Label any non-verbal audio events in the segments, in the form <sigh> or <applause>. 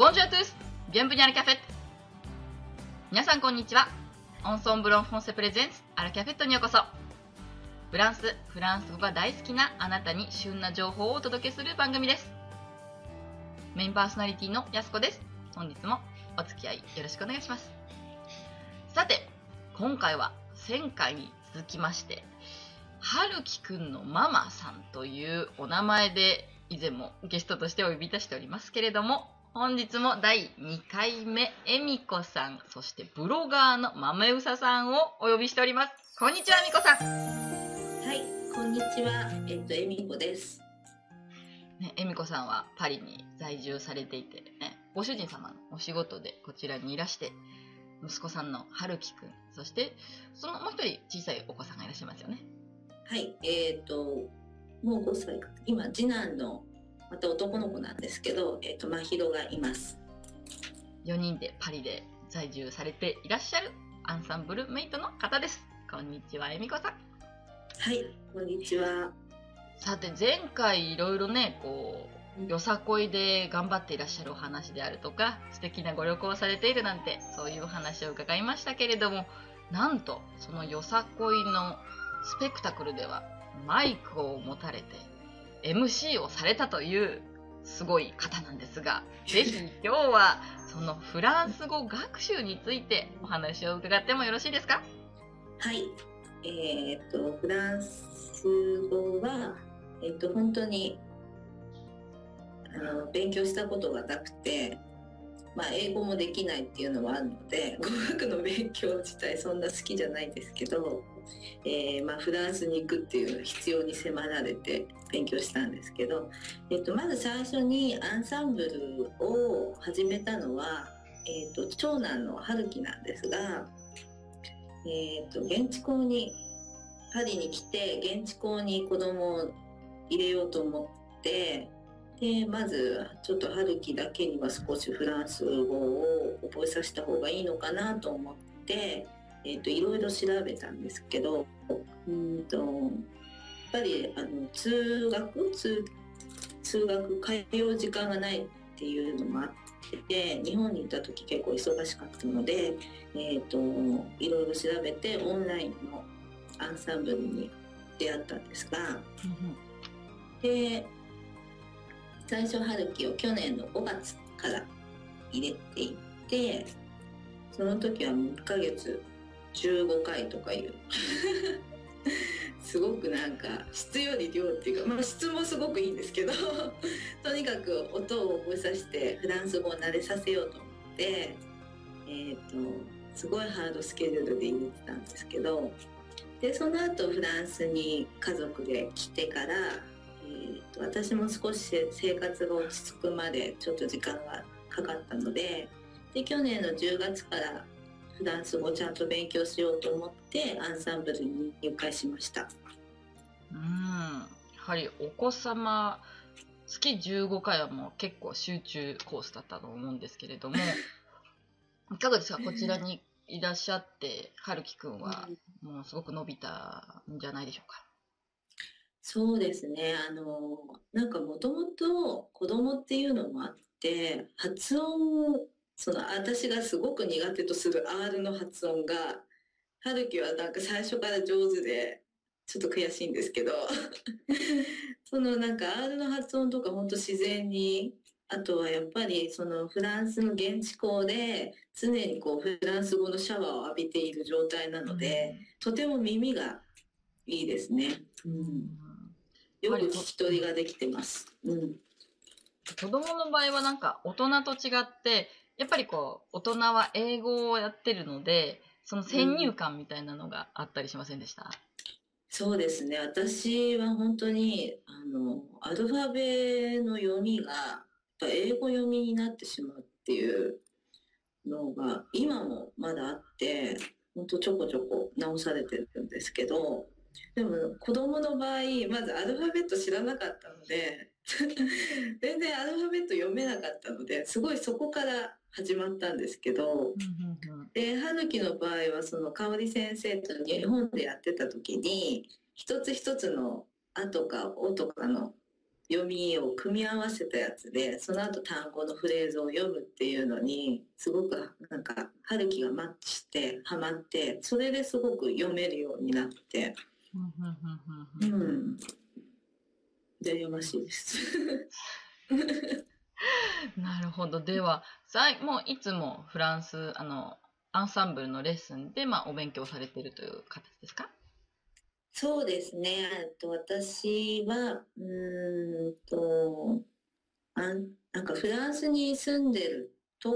ボンジュートゥースビアンブニアルキャフェット皆さんこんにちは。オンソンブロンフォンセプレゼンツアルキャフェットにようこそ。フランス、フランス語が大好きなあなたに旬な情報をお届けする番組です。メインパーソナリティのやすこです。本日もお付き合いよろしくお願いします。さて今回は前回に続きましてはるきくんのママさんというお名前で以前もゲストとしてお呼びいたしておりますけれども本日も第2回目えみこさんそしてブロガーのまめうささんをお呼びしておりますこんにちはえみこさんはい、こんにちは。えっと、えみこです。ね、えみこさんはパリに在住されていて、ね、ご主人様のお仕事でこちらにいらして息子さんのはるきくんそしてそのもう一人小さいお子さんがいらっしゃいますよねはい、えっと、もう5歳か。今、次男の、また男の子なんですけど、えっと、まひろがいます。4人でパリで在住されていらっしゃるアンサンブルメイトの方ですこんにちはえみこさんはい、こんにちは。さて前回いろいろねこうよさこいで頑張っていらっしゃるお話であるとか素敵なご旅行をされているなんてそういうお話を伺いましたけれどもなんとそのよさこいのスペクタクルではマイクを持たれて MC をされたというすごい方なんですが <laughs> ぜひ今日はそのフランス語学習についてお話を伺ってもよろしいですか？はい、えっと、フランス語は、えっと、本当に、あの、勉強したことがなくて、まあ、英語もできないっていうのはあるので語学の勉強自体そんな好きじゃないんですけど、えーまあ、フランスに行くっていう必要に迫られて勉強したんですけど、えっと、まず最初にアンサンブルを始めたのは、えっと、長男の春樹なんですが、えっと、現地校にパリに来て現地校に子供を入れようと思ってでまずちょっと春樹だけには少しフランス語を覚えさせた方がいいのかなと思って、えっといろいろ調べたんですけどうんとやっぱりあの通学通通学通う時間がないっていうのもあって日本にいた時結構忙しかったので、えっといろいろ調べてオンラインのアンサンブルに出会ったんですが。で最初春樹を去年の5月から入れていってその時は1ヶ月15回とかいう。すごくなんか質より量っていうか、まあ、質もすごくいいんですけどとにかく音を覚えさせてフランス語を慣れさせようと思ってえっ、とすごいハードスケジュールで入れてたんですけどでその後フランスに家族で来てからえー、と私も少し生活が落ち着くまでちょっと時間がかかったのでで去年の10月からフランス語をちゃんと勉強しようと思ってアンサンブルに入会しました。うん。やはりお子様月15回はもう結構集中コースだったと思うんですけれども <laughs> いかがですか？こちらにいらっしゃって春樹くんはもうすごく伸びたんじゃないでしょうか？そうですね。あのなんかもともと子供っていうのもあって発音をその私がすごく苦手とする R の発音が春樹はなんか最初から上手でちょっと悔しいんですけど <laughs> そのなんか R の発音とか本当自然にあとはやっぱりそのフランスの現地校で常にこうフランス語のシャワーを浴びている状態なので、とても耳がいいですね。うんよく聞き取りができてます。うん、子供の場合はなんか大人と違ってやっぱりこう大人は英語をやってるのでその先入観みたいなのがあったりしませんでした、そうですね。私は本当にあのアルファベの読みが英語読みになってしまうっていうのが今もまだあって、本当ちょこちょこ直されてるんですけど、でも子供の場合まずアルファベット知らなかったので全然アルファベット読めなかったのですごいそこから始まったんですけどで春樹の場合はその香織先生と日本でやってた時に一つ一つの「あ」とか「お」とかの読みを組み合わせたやつでその後単語のフレーズを読むっていうのにすごくなんか春樹がマッチしてハマってそれですごく読めるようになって。うんましいです。<laughs> なるほど。ではもういつもフランスあのアンサンブルのレッスンで、まあ、お勉強されてるという形ですか？そうですね。と私は、うんと、あなんかフランスに住んでると、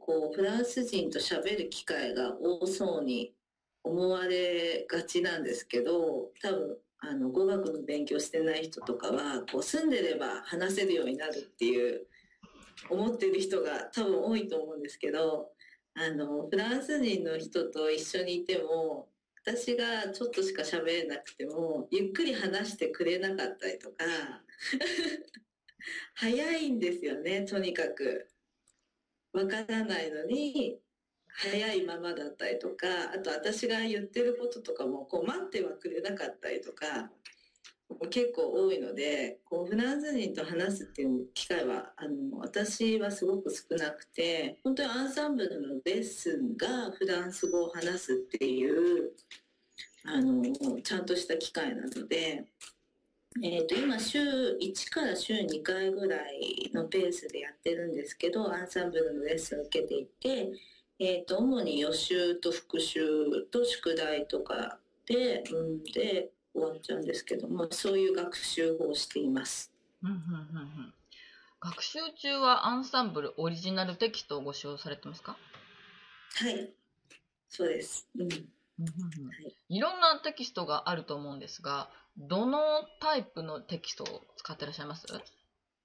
こう、フランス人と喋る機会が多そうに思われがちなんですけど、多分、あの、語学の勉強してない人とかは、こう、住んでれば話せるようになるっていう、思ってる人が多分多いと思うんですけど、あの、フランス人の人と一緒にいても、私がちょっとしか喋れなくてもゆっくり話してくれなかったりとか <laughs> 早いんですよねとにかく。わからないのに早いままだったりとかあと私が言ってることとかもこう待ってはくれなかったりとか結構多いのでこうフランス人と話すっていう機会はあの私はすごく少なくて本当にアンサンブルのレッスンがフランス語を話すっていうあのちゃんとした機会なので、えーと、今週1から週2回ぐらいのペースでやってるんですけどアンサンブルのレッスンを受けていて、えーと、主に予習と復習と宿題とかで,、うん、で終わっちゃうんですけどもそういう学習法をしています。うんうんうん。うん学習中はアンサンブルオリジナルテキストをご使用されてますか？はい。そうです、うん。はい、いろんなテキストがあると思うんですがどのタイプのテキストを使ってらっしゃいます？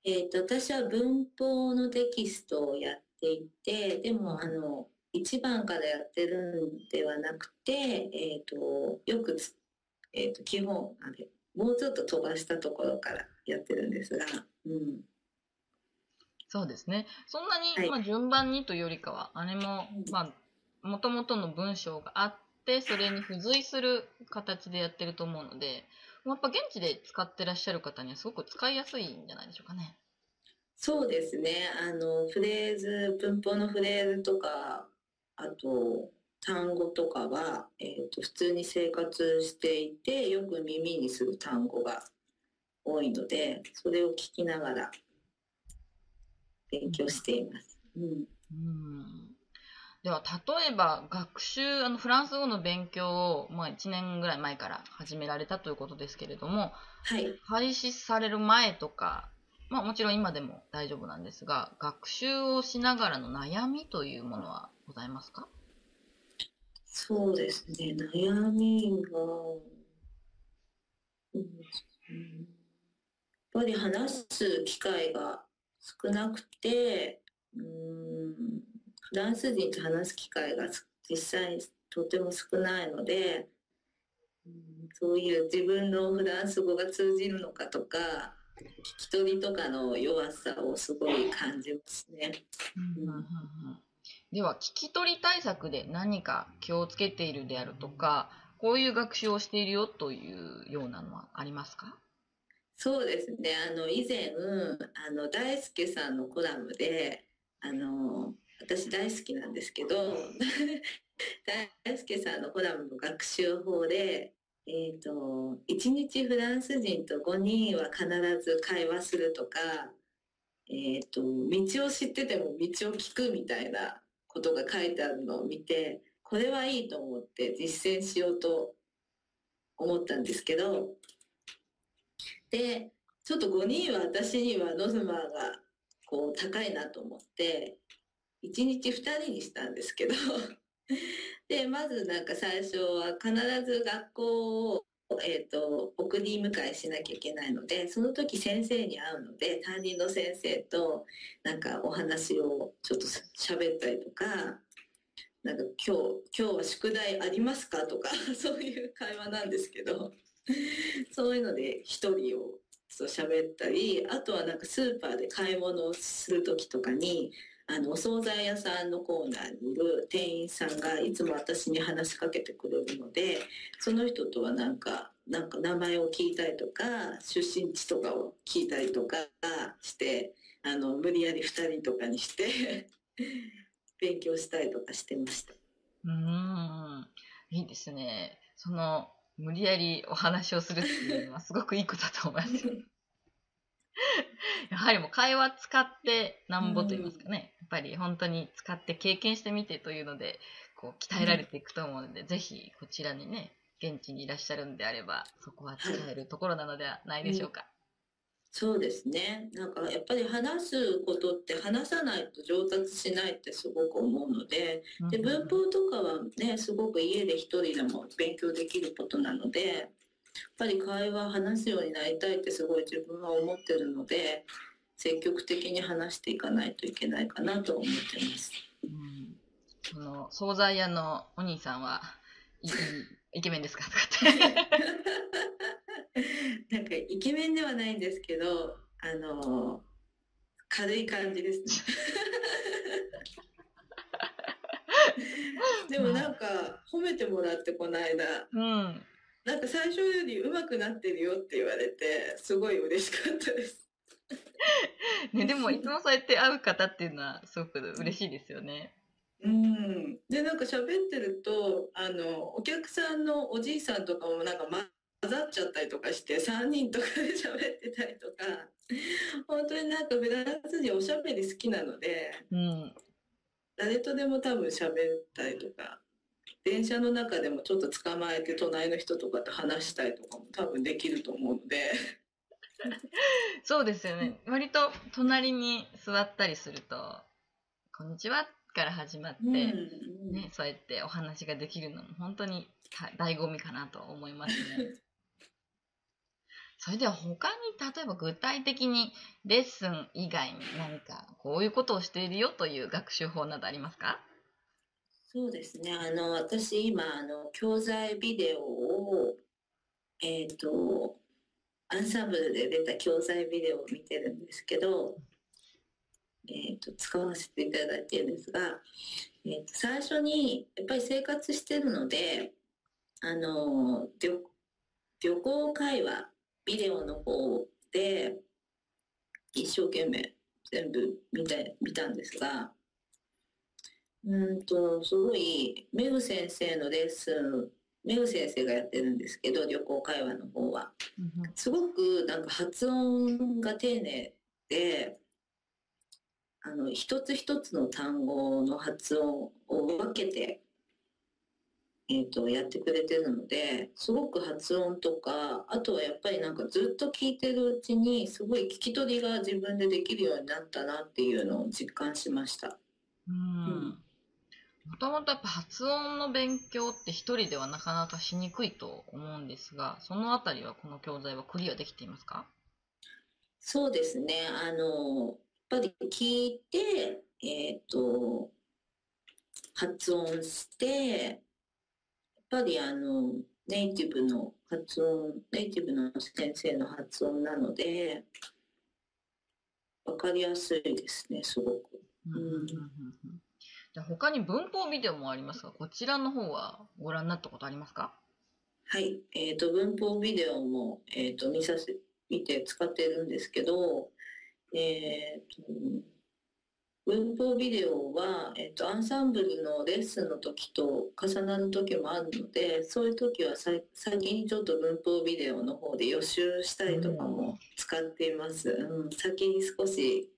えーと、私は文法のテキストをやっていてでもあの1番からやってるんではなくて、えーと、よくえーと、基本あれもうちょっと飛ばしたところからやってるんですが、うん、そうですね。そんなに、はい、まあ、順番にというよりかはあれももともとの文章があってそれに付随する形でやってると思うのでやっぱ現地で使ってらっしゃる方にはすごく使いやすいんじゃないでしょうかね。そうですね。あのフレーズ文法のフレーズとかあと単語とかは、えーと、普通に生活していてよく耳にする単語が多いのでそれを聞きながら勉強しています。うん、うん。では例えば学習あのフランス語の勉強を、まあ、1年ぐらい前から始められたということですけれども、はい、廃止される前とか、まあ、もちろん今でも大丈夫なんですが学習をしながらの悩みというものはございますか？そうですね、悩みが、うん、やっぱり話す機会が少なくて、うん、フランス人と話す機会が実際とても少ないので、うん、そういう自分のフランス語が通じるのかとか、聞き取りとかの弱さをすごい感じますね。では聞き取り対策で何か気をつけているであるとかこういう学習をしているよというようなのはありますか？そうですね。あの以前あの大輔さんのコラムであの私大好きなんですけど <laughs> 大輔さんのコラムの学習法でえーと、1日フランス人と5人は必ず会話するとか、えーと道を知ってても道を聞くみたいなことが書いてあるのを見てこれはいいと思って実践しようと思ったんですけどでちょっと5人は私にはノズマーがこう高いなと思って1日2人にしたんですけどでまずなんか最初は必ず学校をえーと、送り迎えしなきゃいけないのでその時先生に会うので担任の先生となんかお話をちょっと喋ったりとかなんか今日今日は宿題ありますかとか <laughs> そういう会話なんですけどそういうので一人をちょっと喋ったりあとはなんかスーパーで買い物をする時とかにあのお惣菜屋さんのコーナーにいる店員さんがいつも私に話しかけてくれるのでその人とはなんかなんか名前を聞いたりとか出身地とかを聞いたりとかしてあの無理やり2人とかにして <laughs> 勉強したりとかしてました。うんいいですね。その無理やりお話をするっていうのはすごくいいことだと思います。<laughs> やはりもう会話使ってなんぼと言いますかね、やっぱり本当に使って経験してみてというのでこう鍛えられていくと思うので、ぜひこちらにね現地にいらっしゃるんであればそこは使えるところなのではないでしょうか。そうですね。なんかやっぱり話すことって話さないと上達しないってすごく思うので、でうん文法とかはねすごく家で一人でも勉強できることなのでぱり会話話すようになりたいってすごい自分は思ってるので積極的に話していかないといけないかなと思ってます。うんその惣菜屋のお兄さんは <laughs> イケメンですか？<laughs> なんかイケメンではないんですけどあの軽い感じですね。<laughs> でもなんか褒めてもらってこの間うんなんか最初より上手くなってるよって言われてすごい嬉しかったです。<laughs> ね、でもいつもそうやって会う方っていうのはすごく嬉しいですよね。うん、でなんか喋ってるとあのお客さんのおじいさんとかもなんか混ざっちゃったりとかして3人とかで喋ってたりとか本当になんかフランス人おしゃべり好きなのでうん。誰とでも多分喋ったりとか電車の中でもちょっと捕まえて隣の人とかと話したりとかも多分できると思うので。そうですよね。割と隣に座ったりすると、こんにちはから始まって、うんね、そうやってお話ができるのも本当にた醍醐味かなと思いますね。<laughs> それでは他に例えば具体的にレッスン以外に何かこういうことをしているよという学習法などありますか？そうですね。あの、私今、あの、教材ビデオを、えっ、と、アンサンブルで出た教材ビデオを見てるんですけど、えっ、と、使わせていただいてるんですが、えっ、と、最初に、やっぱり生活してるので、あの、旅、旅行会話、ビデオの方で、一生懸命全部見て、見たんですが、うんと、すごい、メグ先生のレッスン、メグ先生がやってるんですけど、旅行会話の方は。すごくなんか発音が丁寧で、あの、一つ一つの単語の発音を分けて、えっ、と、やってくれてるので、すごく発音とか、あとはやっぱりなんかずっと聞いてるうちに、すごい聞き取りが自分でできるようになったなっていうのを実感しました。うん。もともとやっぱ発音の勉強って一人ではなかなかしにくいと思うんですが、そのあたりはこの教材はクリアできていますか？そうですね。あの、やっぱり聞いて、えっ、と、発音して、やっぱりあの、ネイティブの発音、ネイティブの先生の発音なので、わかりやすいですね、すごく。うんうんうんうんじゃあ他に文法ビデオもありますが、こちらの方はご覧になったことありますか？はい。えっ、と、文法ビデオも、えっ、と、見させ、見て使ってるんですけど、えっ、と、文法ビデオは、えっ、と、アンサンブルのレッスンの時と重なる時もあるので、そういう時はさ先にちょっと文法ビデオの方で予習したりとかも使っています。うん、先に少し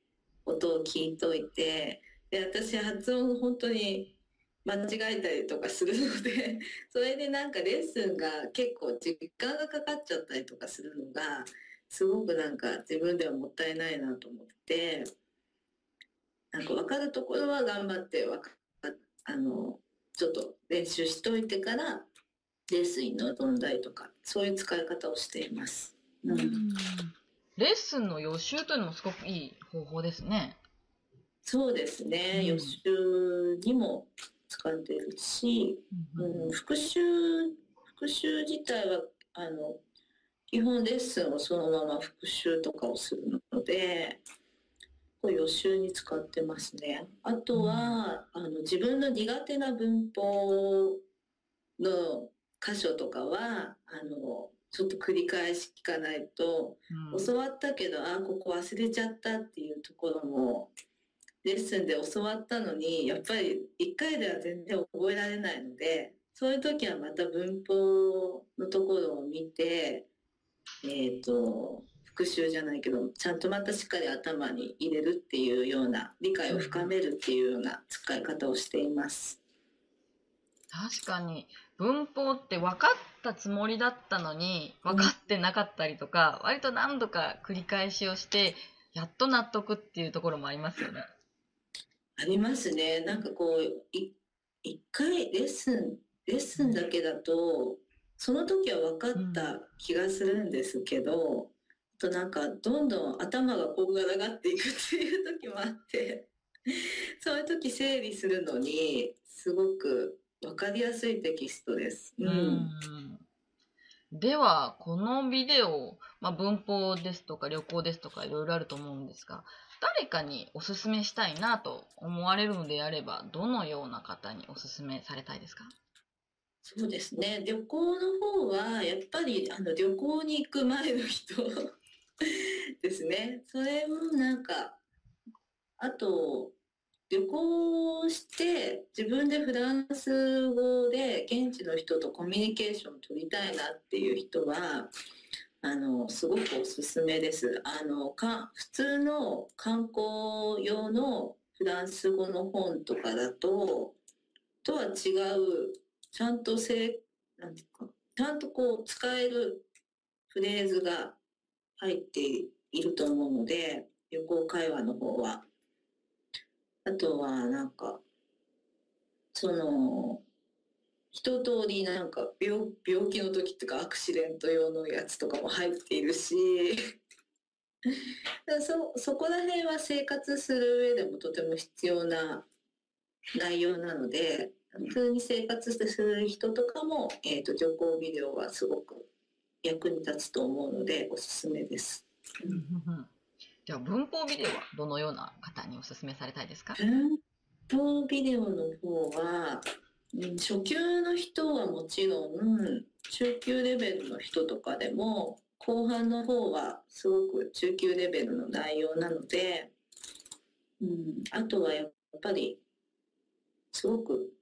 音を聞いといて、で、私発音本当に間違えたりとかするので、<laughs> それでなんかレッスンが結構時間がかかっちゃったりとかするのがすごくなんか自分ではもったいないなと思ってなんか分かるところは頑張ってかあのちょっと練習しといてからレッスンに臨んだりとかそういう使い方をしています。うんレッスンの予習というのもすごくいい方法ですね。そうですね、うん。予習にも使ってるし、うん、復習復習自体はあの基本レッスンをそのまま復習とかをするのでこれ予習に使ってますね。あとは、あの自分の苦手な文法の箇所とかはあのちょっと繰り返し聞かないと、うん。教わったけどあーここ忘れちゃったっていうところもレッスンで教わったのにやっぱり1回では全然覚えられないのでそういう時はまた文法のところを見てえっ、と復習じゃないけどちゃんとまたしっかり頭に入れるっていうような理解を深めるっていうような使い方をしています。確かに文法って分かったつもりだったのに分かってなかったりとか、割と何度か繰り返しをしてやっと納得っていうところもありますよね。ありますね。なんかこう、い一回レッスン、レッスンだけだと、その時は分かった気がするんですけど、あとなんかどんどん頭がこんがらがっていくっていう時もあって、<laughs> そういう時整理するのに、すごく分かりやすいテキストです。う。うんんではこのビデオ、まあ、文法ですとか旅行ですとかいろいろあると思うんですが誰かにおすすめしたいなと思われるのであればどのような方におすすめされたいですか？そうですね。旅行の方は、やっぱり、あの、旅行に行く前の人 <laughs> ですね。それもなんか、あと、旅行して自分でフランス語で現地の人とコミュニケーションを取りたいなっていう人は、あの、すごくおすすめです。あの、か、普通の観光用のフランス語の本とかだと、とは違うちゃんとせい、なんていうか、ちゃんとこう使えるフレーズが入っていると思うので、旅行会話の方は。あとは、なんか、その、一通りなんか病病気の時とかアクシデント用のやつとかも入っているし、<laughs> そそこら辺は生活する上でもとても必要な内容なので、普通に生活する人とかも、えー、と旅行ビデオはすごく役に立つと思うのでおすすめです。では文法ビデオはどのような方におすすめされたいですか？文法ビデオの方は、うん初級の人はもちろん中級レベルの人とかでも後半の方はすごく中級レベルの内容なので、うん、あとはやっぱりすごく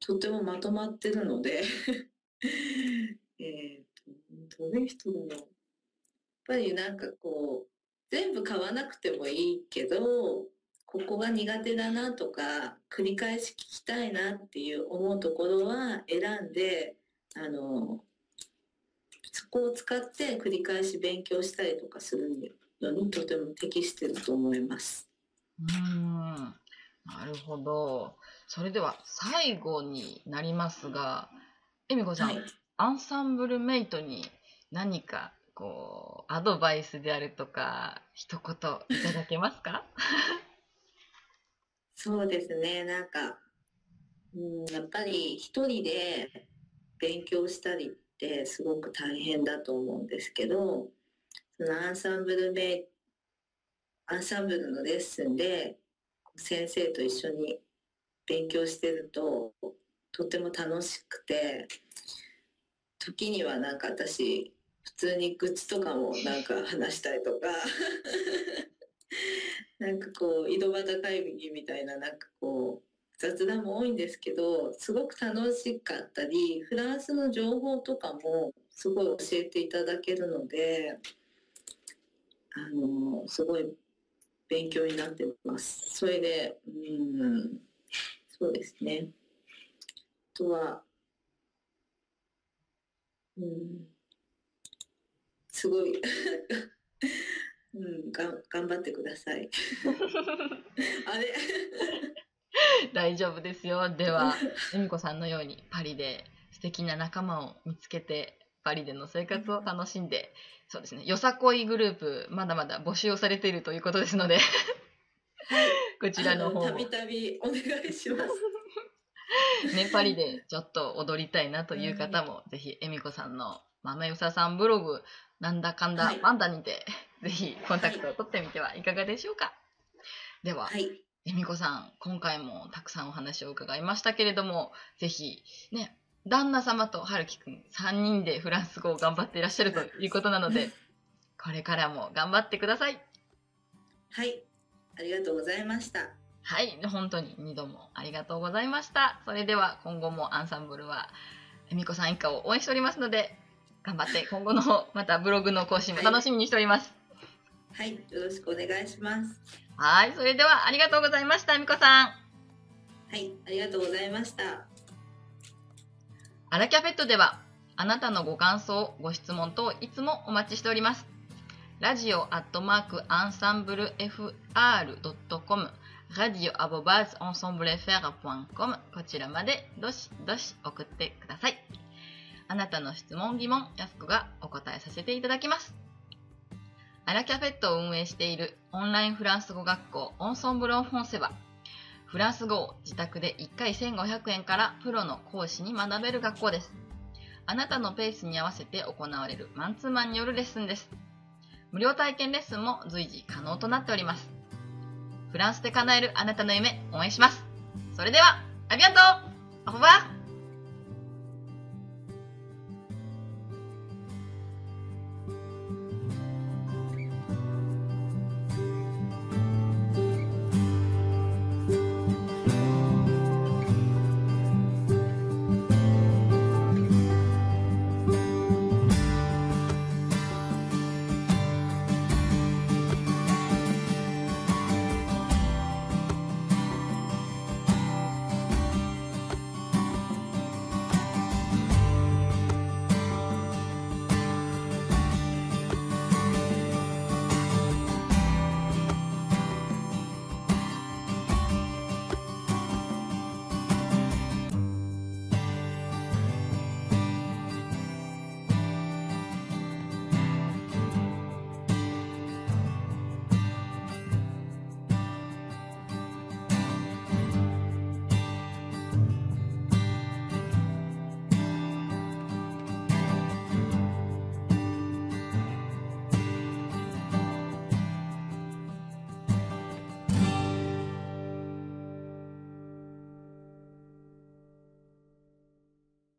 とてもまとまってるので <laughs> えーとどういう人だろう。やっぱりなんかこう全部買わなくてもいいけどここが苦手だなとか繰り返し聞きたいなっていう思うところは選んであのそこを使って繰り返し勉強したりとかするのにとても適してると思います。うーん。なるほど。それでは最後になりますが恵美子さん、はい、アンサンブルメイトに何かこうアドバイスであるとか一言いただけますか？<laughs> そうですね。なんか、うん、やっぱり一人で勉強したりってすごく大変だと思うんですけどそのアンサンブルメイアンサンブルのレッスンで先生と一緒に勉強してるととても楽しくて時にはなんか私普通に愚痴とかもなんか話したりとか。<laughs> なんかこう井戸端会議みたいななんかこう雑談も多いんですけどすごく楽しかったりフランスの情報とかもすごい教えていただけるのであのすごい勉強になってます。それでうんそうですね。あとはうんすごいうん、が頑張ってください。<laughs> あれ。大丈夫ですよ。では恵美子さんのようにパリで素敵な仲間を見つけてパリでの生活を楽しんでそうですね。よさこいグループまだまだ募集をされているということですので。<laughs> こちらの方。もたびたびお願いします。ね、パリでちょっと踊りたいなという方も、ぜひ、恵美子さんの豆よささんブログ、なんだかんだはいパンダにて、<laughs> ぜひコンタクトを取ってみてはいかがでしょうか？では、はい。恵美子さん、今回もたくさんお話を伺いましたけれども、ぜひ、ね、旦那様と春樹くん3人でフランス語を頑張っていらっしゃると <laughs> いうことなので、これからも頑張ってください。はい。ありがとうございました。はい、本当に2度もありがとうございました。それでは今後もアンサンブルは、えみこさん一家を応援しておりますので、頑張って今後の <laughs> またブログの更新も楽しみにしております。はい。よろしくお願いします。はい、それではありがとうございました、えみこさん。はい。ありがとうございました。アラキャペットでは、あなたのご感想、ご質問等いつもお待ちしております。ラジオアットマークアンサンブル FR.com ラジオアボバーズオンソンブレフェア .com こちらまでどしどし送ってください。あなたの質問、疑問、やすこがお答えさせていただきます。アラキャフェットを運営しているオンラインフランス語学校オンソンブロンフォンセは、フランス語を自宅で1回1500円からプロの講師に学べる学校です。あなたのペースに合わせて行われるマンツーマンによるレッスンです。無料体験レッスンも随時可能となっております。フランスで叶えるあなたの夢、応援します。それでは、ありがとうオーバー